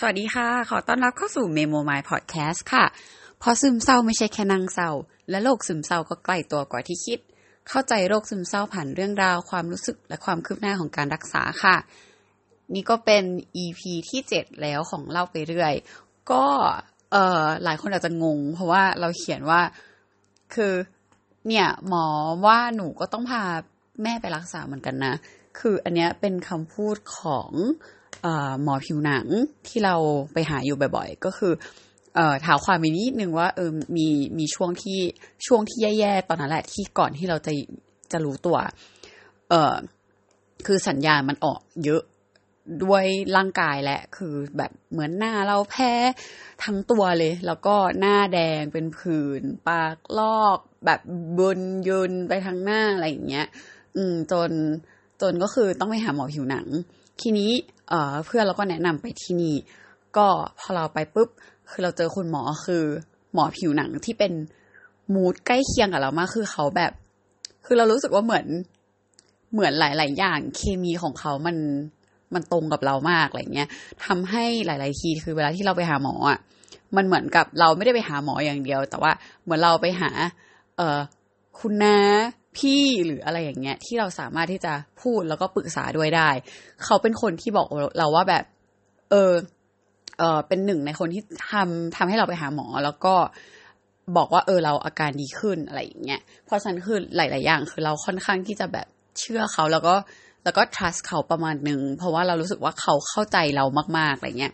สวัสดีค่ะ ขอต้อนรับเข้าสู่ Memo My Podcast ค่ะ เพราะซึมเศร้าไม่ใช่แค่นั่งเศร้า และโรคซึมเศร้าก็ใกล้ตัวกว่าที่คิด เข้าใจโรคซึมเศร้าผ่านเรื่องราว ความรู้สึกและความคืบหน้าของการรักษาค่ะ นี่ก็เป็น EP ที่ 7 แล้วของเล่าไปเรื่อย ก็เอ่อหลายคนอาจจะงง เพราะว่าเราเขียนว่าคือเนี่ยหมอว่าหนูก็ต้องพาแม่ไปรักษาเหมือนกันนะ คืออันเนี้ยเป็นคำพูดของ หมอผิวหนังที่เราไปหาอยู่บ่อย ๆ ก็คือเอ่อถามความมีนิดนึงว่าเออมีมีช่วงที่ช่วงที่แย่ๆตอนนั้นแหละที่ก่อนที่เราจะจะรู้ตัว เอ่อคือสัญญาณมันออกเยอะด้วยร่างกายแหละคือแบบเหมือนหน้าเราแพ้ทั้งตัวเลย แล้วก็หน้าแดงเป็นผื่นปากลอกแบบบนยืนไปทางหน้าอะไรอย่างเงี้ย อืมจนจนก็คือต้องไปหาหมอผิวหนัง ทีนี้เพื่อนเราก็แนะนำไปที่นี่ ก็พอเราไปปุ๊บ คือเราเจอคุณหมอคือหมอผิวหนังที่เป็นมูดใกล้เคียงกับเรามากคือเขาแบบ คือเรารู้สึกว่าเหมือนเหมือนหลาย ๆ อย่างเคมีของเขามันมันตรงกับเรามากอะไรเงี้ยทำให้หลาย ๆ ทีคือเวลาที่เราไปหาหมออะมันเหมือนกับเราไม่ได้ไปหาหมออย่างเดียว แต่ว่าเหมือนเราไปหา เอ่อคุณนา พี่หรืออะไรอย่างเงี้ย ที่เราสามารถที่จะพูดแล้วก็ปรึกษาด้วยได้ เขาเป็นคนที่บอกเราว่าแบบ เออเออเป็นหนึ่งในคนที่ทำทำให้เราไปหาหมอ แล้วก็บอกว่าเออเราอาการดีขึ้นอะไรอย่างเงี้ยเพราะฉะนั้นคือหลาย ๆ อย่าง คือเราค่อนข้างที่จะแบบเชื่อเขาแล้วก็แล้วก็ trust เขาประมาณหนึ่งเพราะว่าเรารู้สึกว่าเขาเข้าใจเรามาก ๆอะไรเงี้ย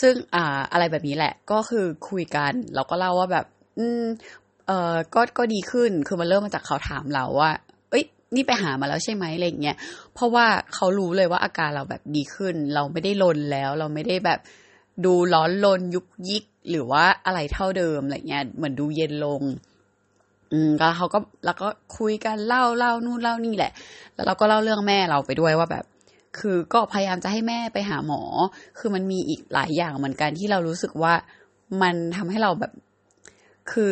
ซึ่งอ่าอะไรแบบนี้แหละก็คือคุยกัน เราก็เล่าว่าแบบ อืม เออก็ก็ดีขึ้นคือมันเริ่มมาจากเขาถามเราว่า เอ้ย นี่ไปหามาแล้วใช่ไหมอะไรเงี้ยเพราะว่าเขารู้เลยว่าอาการเราแบบดีขึ้น เราไม่ได้ลนแล้ว เราไม่ได้แบบดูร้อนลนยุกยิกหรือว่าอะไรเท่าเดิมอะไรเงี้ยเหมือนดูเย็นลง อืมก็เขาก็แล้วก็คุยกันเล่าเล่านู่นเล่านี่แหละ แล้วเราก็เล่าเรื่องแม่เราไปด้วยว่าแบบ คือก็พยายามจะให้แม่ไปหาหมอ คือมันมีอีกหลายอย่างเหมือนกันที่เรารู้สึกว่ามันทำให้เราแบบ คือ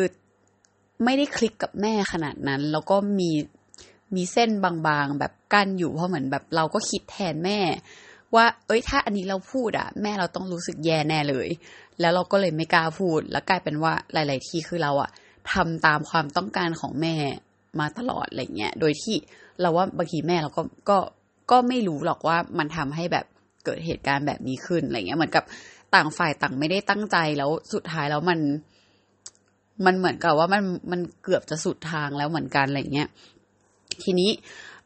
ไม่ได้คลิกกับแม่ขนาดนั้น แล้วก็มีมีเส้นบางๆ แบบกั้นอยู่เพราะเหมือนแบบเราก็คิดแทนแม่ ว่า เอ้ยถ้าอันนี้เราพูดอะแม่เราต้องรู้สึกแย่แน่เลย แล้วเราก็เลยไม่กล้าพูด แล้วกลายเป็นว่าหลาย ๆ ที่คือเราอะทำตามความต้องการของแม่มาตลอดอะไรเงี้ยโดยที่เราว่าบางทีแม่เราก็ก็ก็ไม่รู้หรอกว่ามันทำให้แบบเกิดเหตุการณ์แบบนี้ขึ้นอะไรเงี้ยเหมือนกับต่างฝ่ายต่างไม่ได้ตั้งใจแล้วสุดท้ายแล้วมัน มันเหมือนกับว่ามันมันเกือบจะสุดทางแล้วเหมือนกันอะไรเงี้ยทีนี้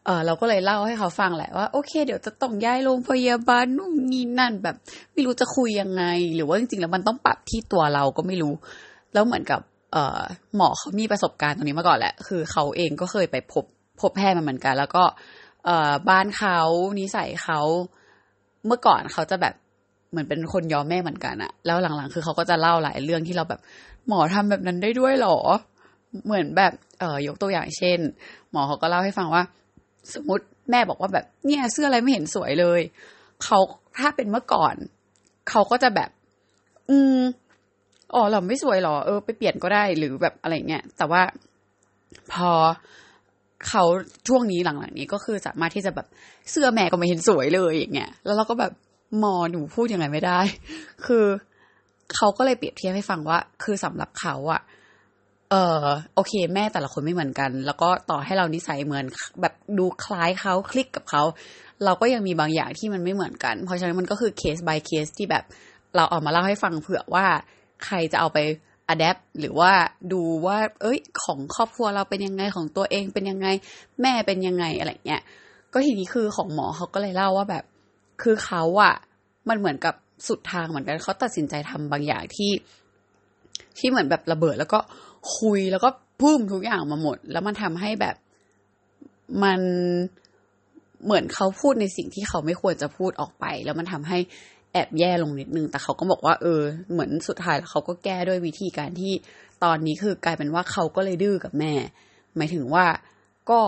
เออเราก็เลยเล่าให้เขาฟังแหละว่าโอเค เดี๋ยวจะต้องย้ายโรงพยาบาลนู่นนี่นั่นแบบ ไม่รู้จะคุยยังไง หรือว่าจริงๆแล้วมันต้องปรับที่ตัวเราก็ไม่รู้ แล้วเหมือนกับ เออหมอเขามีประสบการณ์ตรงนี้มาก่อนแหละ คือเขาเองก็เคยไปพบพบแพทย์มาเหมือนกัน แล้วก็ เออบ้านเขานิสัยเขาเมื่อก่อนเขาจะแบบ เหมือนเป็นคนยอมแม่เหมือนกันอะแล้วหลังๆ คือเขาก็จะเล่าหลายเรื่องที่เราแบบ หมอทำแบบนั้นได้ด้วยหรอ เหมือนแบบเอ่อยกตัวอย่างเช่น หมอเขาก็เล่าให้ฟังว่า สมมติแม่บอกว่าแบบเนี่ยเสื้ออะไรไม่เห็นสวยเลยเขาถ้าเป็นเมื่อก่อน เขาก็จะแบบ อืมอ๋อเราไม่สวยหรอ เออ ไปเปลี่ยนก็ได้หรือแบบอะไรเงี้ยแต่ว่าพอเขาช่วงนี้หลังๆนี้ก็คือสามารถที่จะแบบเสื้อแม่ก็ไม่เห็นสวยเลยอย่างเงี้ยแล้วเราก็แบบ มอหนูพูดยังไงไม่ได้ คือเขาก็เลยเปรียบเทียบให้ฟังว่า คือสำหรับเขาอะเออโอเค แม่แต่ละคนไม่เหมือนกัน แล้วก็ต่อให้เรานิสัยเหมือน แบบดูคล้ายเขาคลิกกับเขา เราก็ยังมีบางอย่างที่มันไม่เหมือนกัน เพราะฉะนั้นมันก็คือเคส by เคสที่แบบเราเอามาเล่าให้ฟังเผื่อว่าใครจะเอาไปอัดแอปหรือว่าดูว่า เอ้ย ของครอบครัวเราเป็นยังไงของตัวเองเป็นยังไง แม่เป็นยังไงอะไรเงี้ยก็ทีนี้คือของหมอเขาก็เลยเล่าว่าแบบ คือเขาอะมันเหมือนกับสุดทางเหมือนกันเขาตัดสินใจทำบางอย่างที่ที่เหมือนแบบระเบิดแล้วก็คุยแล้วก็พุ่มทุกอย่างมาหมด แล้วมันทำให้แบบมันเหมือนเขาพูดในสิ่งที่เขาไม่ควรจะพูดออกไป แล้วมันทำให้แอบแย่ลงนิดนึง แต่เขาก็บอกว่าเออ เหมือนสุดท้ายเขาก็แก้ด้วยวิธีการที่ตอนนี้คือกลายเป็นว่าเขาก็เลยดื้อกับแม่ หมายถึงว่าก็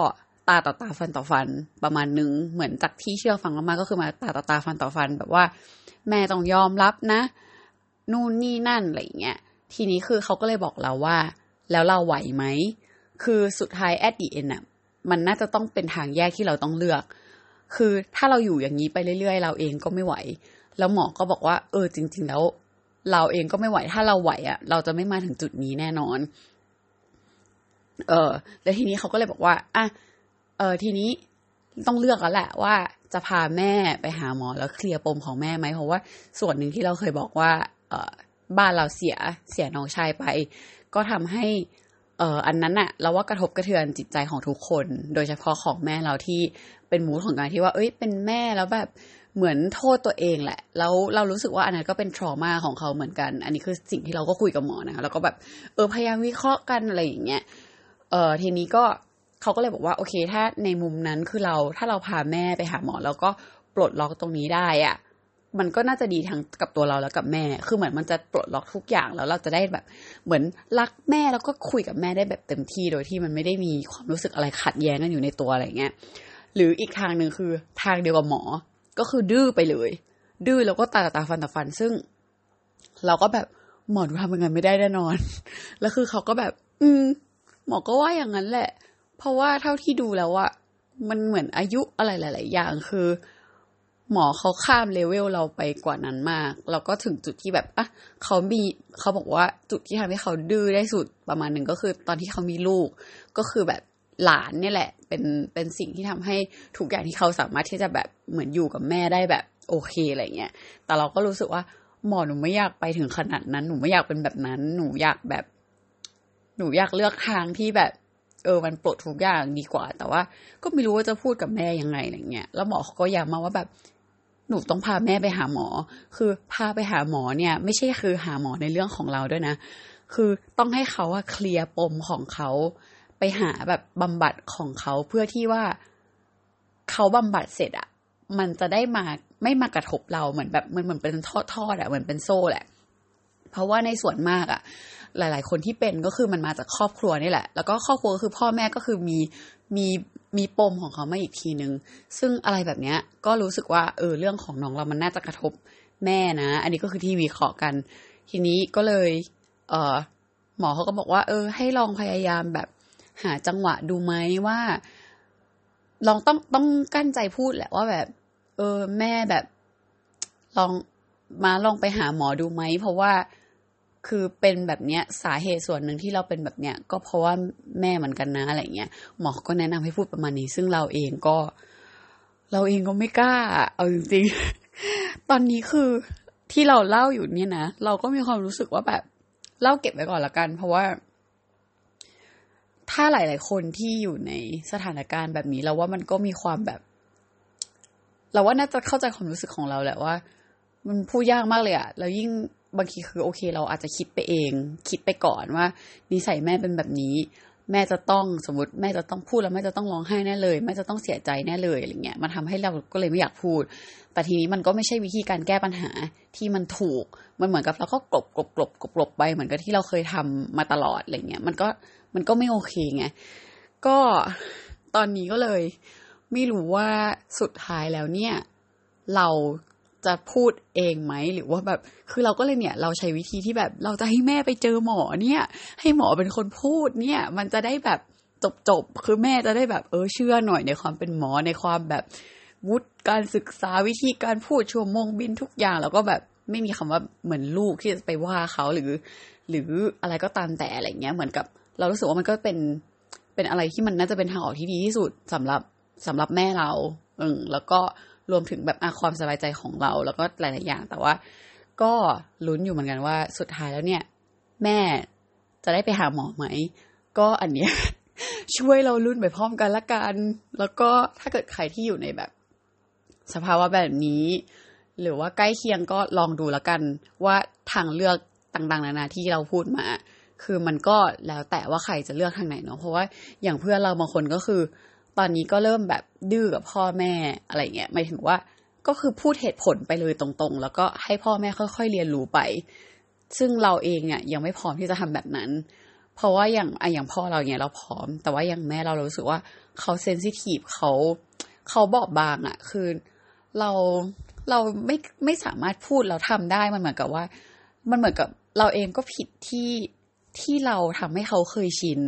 ตาต่อตาฟันต่อฟันประมาณนึง เหมือนจากที่เชื่อฟังมาก็คือมาตาต่อตาฟันต่อฟันแบบว่า แม่ต้องยอมรับนะ นู่นนี่นั่นอะไรเงี้ยทีนี้คือเขาก็เลยบอกเราว่า แล้วเราไหวไหมคือสุดท้ายแอดดีเอ็นอะมันน่าจะต้องเป็นทางแยกที่เราต้องเลือก คือถ้าเราอยู่อย่างนี้ไปเรื่อยๆ เราเองก็ไม่ไหว แล้วหมอก็บอกว่า เออจริง ๆ แล้ว เราเองก็ไม่ไหว ถ้าเราไหวอะเราจะไม่มาถึงจุดนี้แน่นอน เออแล้วทีนี้เขาก็เลยบอกว่าอะ เออทีนี้ต้องเลือกแล้วแหละว่าจะพาแม่ไปหาหมอแล้วเคลียร์ปมของแม่ไหมเพราะว่าส่วนหนึ่งที่เราเคยบอกว่า เออบ้านเราเสียเสียน้องชายไป ก็ทำให้เอออันนั้นอะเราว่ากระทบกระเทือนจิตใจของทุกคน โดยเฉพาะของแม่เราที่เป็นมูดของการที่ว่าเอ้ยเป็นแม่แล้วแบบเหมือนโทษตัวเองแหละ แล้วเรารู้สึกว่าอันนั้นก็เป็นทรมาของเขาเหมือนกัน อันนี้คือสิ่งที่เราก็คุยกับหมอนะแล้วก็แบบเออพยายามวิเคราะห์กันอะไรอย่างเงี้ยเออทีนี้ก็ เขาก็เลยบอกว่าโอเค ถ้าในมุมนั้นคือเราถ้าเราพาแม่ไปหาหมอ แล้วก็ปลดล็อกตรงนี้ได้อะมันก็น่าจะดีทั้งกับตัวเราแล้วกับแม่ คือเหมือนมันจะปลดล็อกทุกอย่างแล้วเราจะได้แบบ เหมือนรักแม่แล้วก็คุยกับแม่ได้แบบเต็มที่โดยที่มันไม่ได้มีความรู้สึกอะไรขัดแย้งกันอยู่ในตัวอะไรเงี้ย หรืออีกทางหนึ่งคือทางเดียวกับหมอ ก็คือดื้อไปเลย ดื้อแล้วก็ตาตาฟันตาฟัน ซึ่ง เราก็แบบหมอดูทำยังไงไม่ได้แน่นอน แล้วคือเขาก็แบบ อืม หมอก็ว่าอย่างนั้นแหละ เพราะว่าเท่าที่ดูแล้วอะมันเหมือนอายุอะไรหลาย ๆ อย่างคือ หมอเขาข้ามเลเวลเราไปกว่านั้นมาก แล้วก็ถึงจุดที่แบบอะเขามีเขาบอกว่าจุดที่ทำให้เขาดื้อได้สุดประมาณหนึ่งก็คือ ตอนที่เขามีลูก ก็คือแบบหลานเนี่ยแหละ เป็นเป็นสิ่งที่ทำให้ทุกอย่างที่เขาสามารถที่จะแบบเหมือนอยู่กับแม่ได้แบบโอเคอะไรเงี้ย แต่เราก็รู้สึกว่าหมอหนูไม่อยากไปถึงขนาดนั้น หนูไม่อยากเป็นแบบนั้น หนูอยากแบบ หนูอยากเลือกทางที่แบบ เออมันปลดทุกอย่างดีกว่า แต่ว่า ก็ไม่รู้ว่าจะพูดกับแม่ยังไงอะไรเงี้ยแล้วหมอเขาก็ย้ำมาว่าแบบหนูต้องพาแม่ไปหาหมอ คือพาไปหาหมอเนี่ย ไม่ใช่คือหาหมอในเรื่องของเราด้วยนะ คือต้องให้เขาอะเคลียร์ปมของเขา ไปหาแบบบำบัดของเขาเพื่อที่ว่าเขาบำบัดเสร็จอะมันจะได้มาไม่มากระทบเราเหมือนแบบมันเหมือนเป็นทอดทอดอะเหมือนเป็นโซ่แหละ เพราะว่าในส่วนมากอะ หลาย ๆ คนที่เป็นก็คือมันมาจากครอบครัวนี่แหละ แล้วก็ครอบครัวก็คือพ่อแม่ก็คือมีมีมีปมของเขามาอีกทีนึง ซึ่งอะไรแบบเนี้ยก็รู้สึกว่าเออเรื่องของน้องเรามันน่าจะกระทบแม่นะ อันนี้ก็คือที่วิเคราะห์กัน ทีนี้ก็เลย เออหมอเขาก็บอกว่า เออ ให้ลองพยายามแบบหาจังหวะดูไหมว่า ลองต้องต้องกั้นใจพูดแหละว่าแบบ เออ แม่แบบ ลองมาลองไปหาหมอดูไหมเพราะว่า คือเป็นแบบเนี้ยสาเหตุส่วนหนึ่งที่เราเป็นแบบเนี้ยก็เพราะว่าแม่เหมือนกันนะอะไรเงี้ยหมอก็แนะนำให้พูดประมาณนี้ ซึ่งเราเองก็ เราเองก็ไม่กล้า เอาจริงๆ ตอนนี้คือที่เราเล่าอยู่เนี่ยนะเราก็มีความรู้สึกว่าแบบเล่าเก็บไว้ก่อนละกัน เพราะว่า ถ้าหลาย ๆ คนที่อยู่ในสถานการณ์แบบนี้เราว่ามันก็มีความแบบ เราว่าน่าจะเข้าใจความรู้สึกของเราแหละว่า มันพูดยากมากเลยอะแล้วยิ่ง บางทีคือโอเค เราอาจจะคิดไปเอง คิดไปก่อนว่านิสัยแม่เป็นแบบนี้ แม่จะต้องสมมติแม่จะต้องพูดแล้วแม่จะต้องร้องไห้แน่เลยแม่จะต้องเสียใจแน่เลยอะไรเงี้ยมันทำให้เราก็เลยไม่อยากพูด แต่ทีนี้มันก็ไม่ใช่วิธีการแก้ปัญหาที่มันถูกมันเหมือนกับเราก็กลบกลบกลบกลบกลบไปเหมือนกับที่เราเคยทำมาตลอดอะไรเงี้ยมันก็มันก็ไม่โอเคไงก็ตอนนี้ก็เลย ไม่รู้ว่าสุดท้ายแล้วเนี่ย เรา จะพูดเองไหมหรือว่าแบบ คือเราก็เลยเนี่ย เราใช้วิธีที่แบบ เราจะให้แม่ไปเจอหมอเนี่ย ให้หมอเป็นคนพูดเนี่ย มันจะได้แบบจบจบคือแม่จะได้แบบเออเชื่อหน่อยในความเป็นหมอในความแบบวุฒิการศึกษาวิธีการพูดชั่วโมงบินทุกอย่าง แล้วก็แบบไม่มีคำว่าเหมือนลูกที่จะไปว่าเขาหรือ หรืออะไรก็ตามแต่อะไรเงี้ยเหมือนกับ เรารู้สึกว่ามันก็เป็นเป็นอะไรที่มันน่าจะเป็นทางออกที่ดีที่สุดสำหรับสำหรับแม่เรา อืมแล้วก็ รวมถึงแบบความสบายใจของเรา แล้วก็หลาย ๆ อย่าง แต่ว่า ก็ลุ้นอยู่เหมือนกันว่าสุดท้ายแล้วเนี่ย แม่จะได้ไปหาหมอไหม ก็อันเนี้ยช่วยเราลุ้นไปพร้อมกันละกัน แล้วก็ถ้าเกิดใครที่อยู่ในแบบ สภาวะแบบนี้ หรือว่าใกล้เคียงก็ลองดูละกัน ว่าทางเลือกต่าง ๆ นานาที่เราพูดมา คือมันก็แล้วแต่ว่าใครจะเลือกทางไหนเนาะเพราะว่าอย่างเพื่อนเราบางคนก็คือ ตอนนี้ก็เริ่มแบบดื้อกับพ่อแม่อะไรเงี้ยหมายถึงว่าก็คือพูดเหตุผลไปเลยตรงๆ แล้วก็ให้พ่อแม่ค่อยๆเรียนรู้ไป ซึ่งเราเองเนี่ยยังไม่พร้อมที่จะทำแบบนั้น เพราะว่าอย่างออย่างพ่อเราเนี่ยเราพร้อม แต่ว่าอย่างแม่เราเรารู้สึกว่าเขา sensitive เขาเขาบอบบางอะ่ะ คือเราเราไม่ไม่สามารถพูดเราทำได้มันเหมือนกับว่า มันเหมือนกับเราเองก็ผิดที่ ที่เราทำให้เขาเคยชิน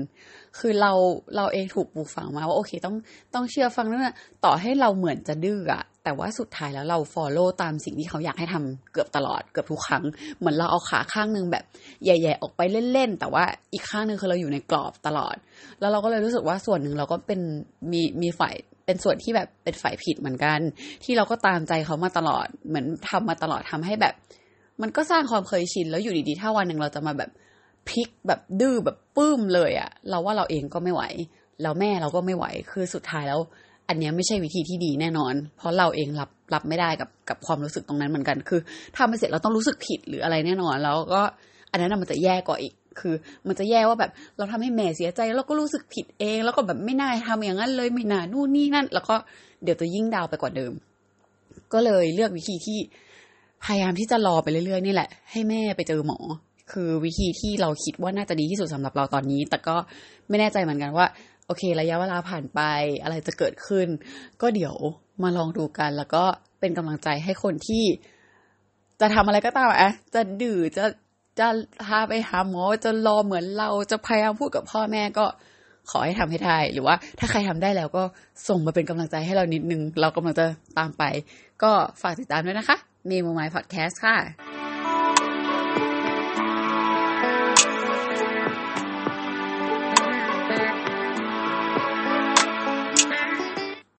คือเราเราเองถูกปลูกฝังมาว่าโอเคต้องต้องเชื่อฟังนั่นนะต่อให้เราเหมือนจะดื้ออะแต่ว่าสุดท้ายแล้วเรา follow ตามสิ่งที่เขาอยากให้ทำเกือบตลอดเกือบทุกครั้ง เหมือนเราเอาขาข้างนึงแบบแย่ๆออกไปเล่นๆ แต่ว่าอีกข้างนึงคือเราอยู่ในกรอบตลอด แล้วเราก็เลยรู้สึกว่าส่วนหนึ่งเราก็เป็นมีมีฝ่ายเป็นส่วนที่แบบเป็นฝ่ายผิดเหมือนกัน ที่เราก็ตามใจเขามาตลอดเหมือนทำมาตลอดทำให้แบบ มันก็สร้างความเคยชินแล้วอยู่ดีๆถ้าวันหนึ่งเราจะมาแบบ พลิกแบบดื้อแบบปื้มเลยอะเราว่าเราเองก็ไม่ไหว แล้วแม่เราก็ไม่ไหวคือสุดท้ายแล้ว อันเนี้ยไม่ใช่วิธีที่ดีแน่นอน เพราะเราเองรับรับไม่ได้กับกับความรู้สึกตรงนั้นเหมือนกัน คือทำไปเสร็จเราต้องรู้สึกผิดหรืออะไรแน่นอน แล้วก็อันนั้นมันจะแย่กว่าอีกคือมันจะแย่ว่าแบบเราทำให้แม่เสียใจแล้วก็รู้สึกผิดเอง แล้วก็แบบไม่น่าทำอย่างนั้นเลยไม่น่านู่นนี่นั่น แล้วก็เดี๋ยวจะยิ่งดาวไปกว่าเดิม ก็เลยเลือกวิธีที่พยายามที่จะรอไปเรื่อยๆนี่แหละ ให้แม่ไปเจอหมอ คือวิธีที่เราคิดว่าน่าจะดีที่สุดสำหรับเราตอนนี้ แต่ก็ไม่แน่ใจเหมือนกันว่า โอเค ระยะเวลาผ่านไปอะไรจะเกิดขึ้น ก็เดี๋ยวมาลองดูกัน แล้วก็เป็นกำลังใจให้คนที่ จะทำอะไรก็ตามอะจะดื้อจะจะพาไปหาหมอจะรอเหมือนเราจะพยายามพูดกับพ่อแม่ก็ขอให้ทำให้ได้หรือว่าถ้าใครทำได้แล้วก็ส่งมาเป็นกำลังใจให้เรานิดนึง เรากำลังจะตามไป ก็ฝากติดตามด้วยนะคะเมโมไมพอดแคสต์ค่ะ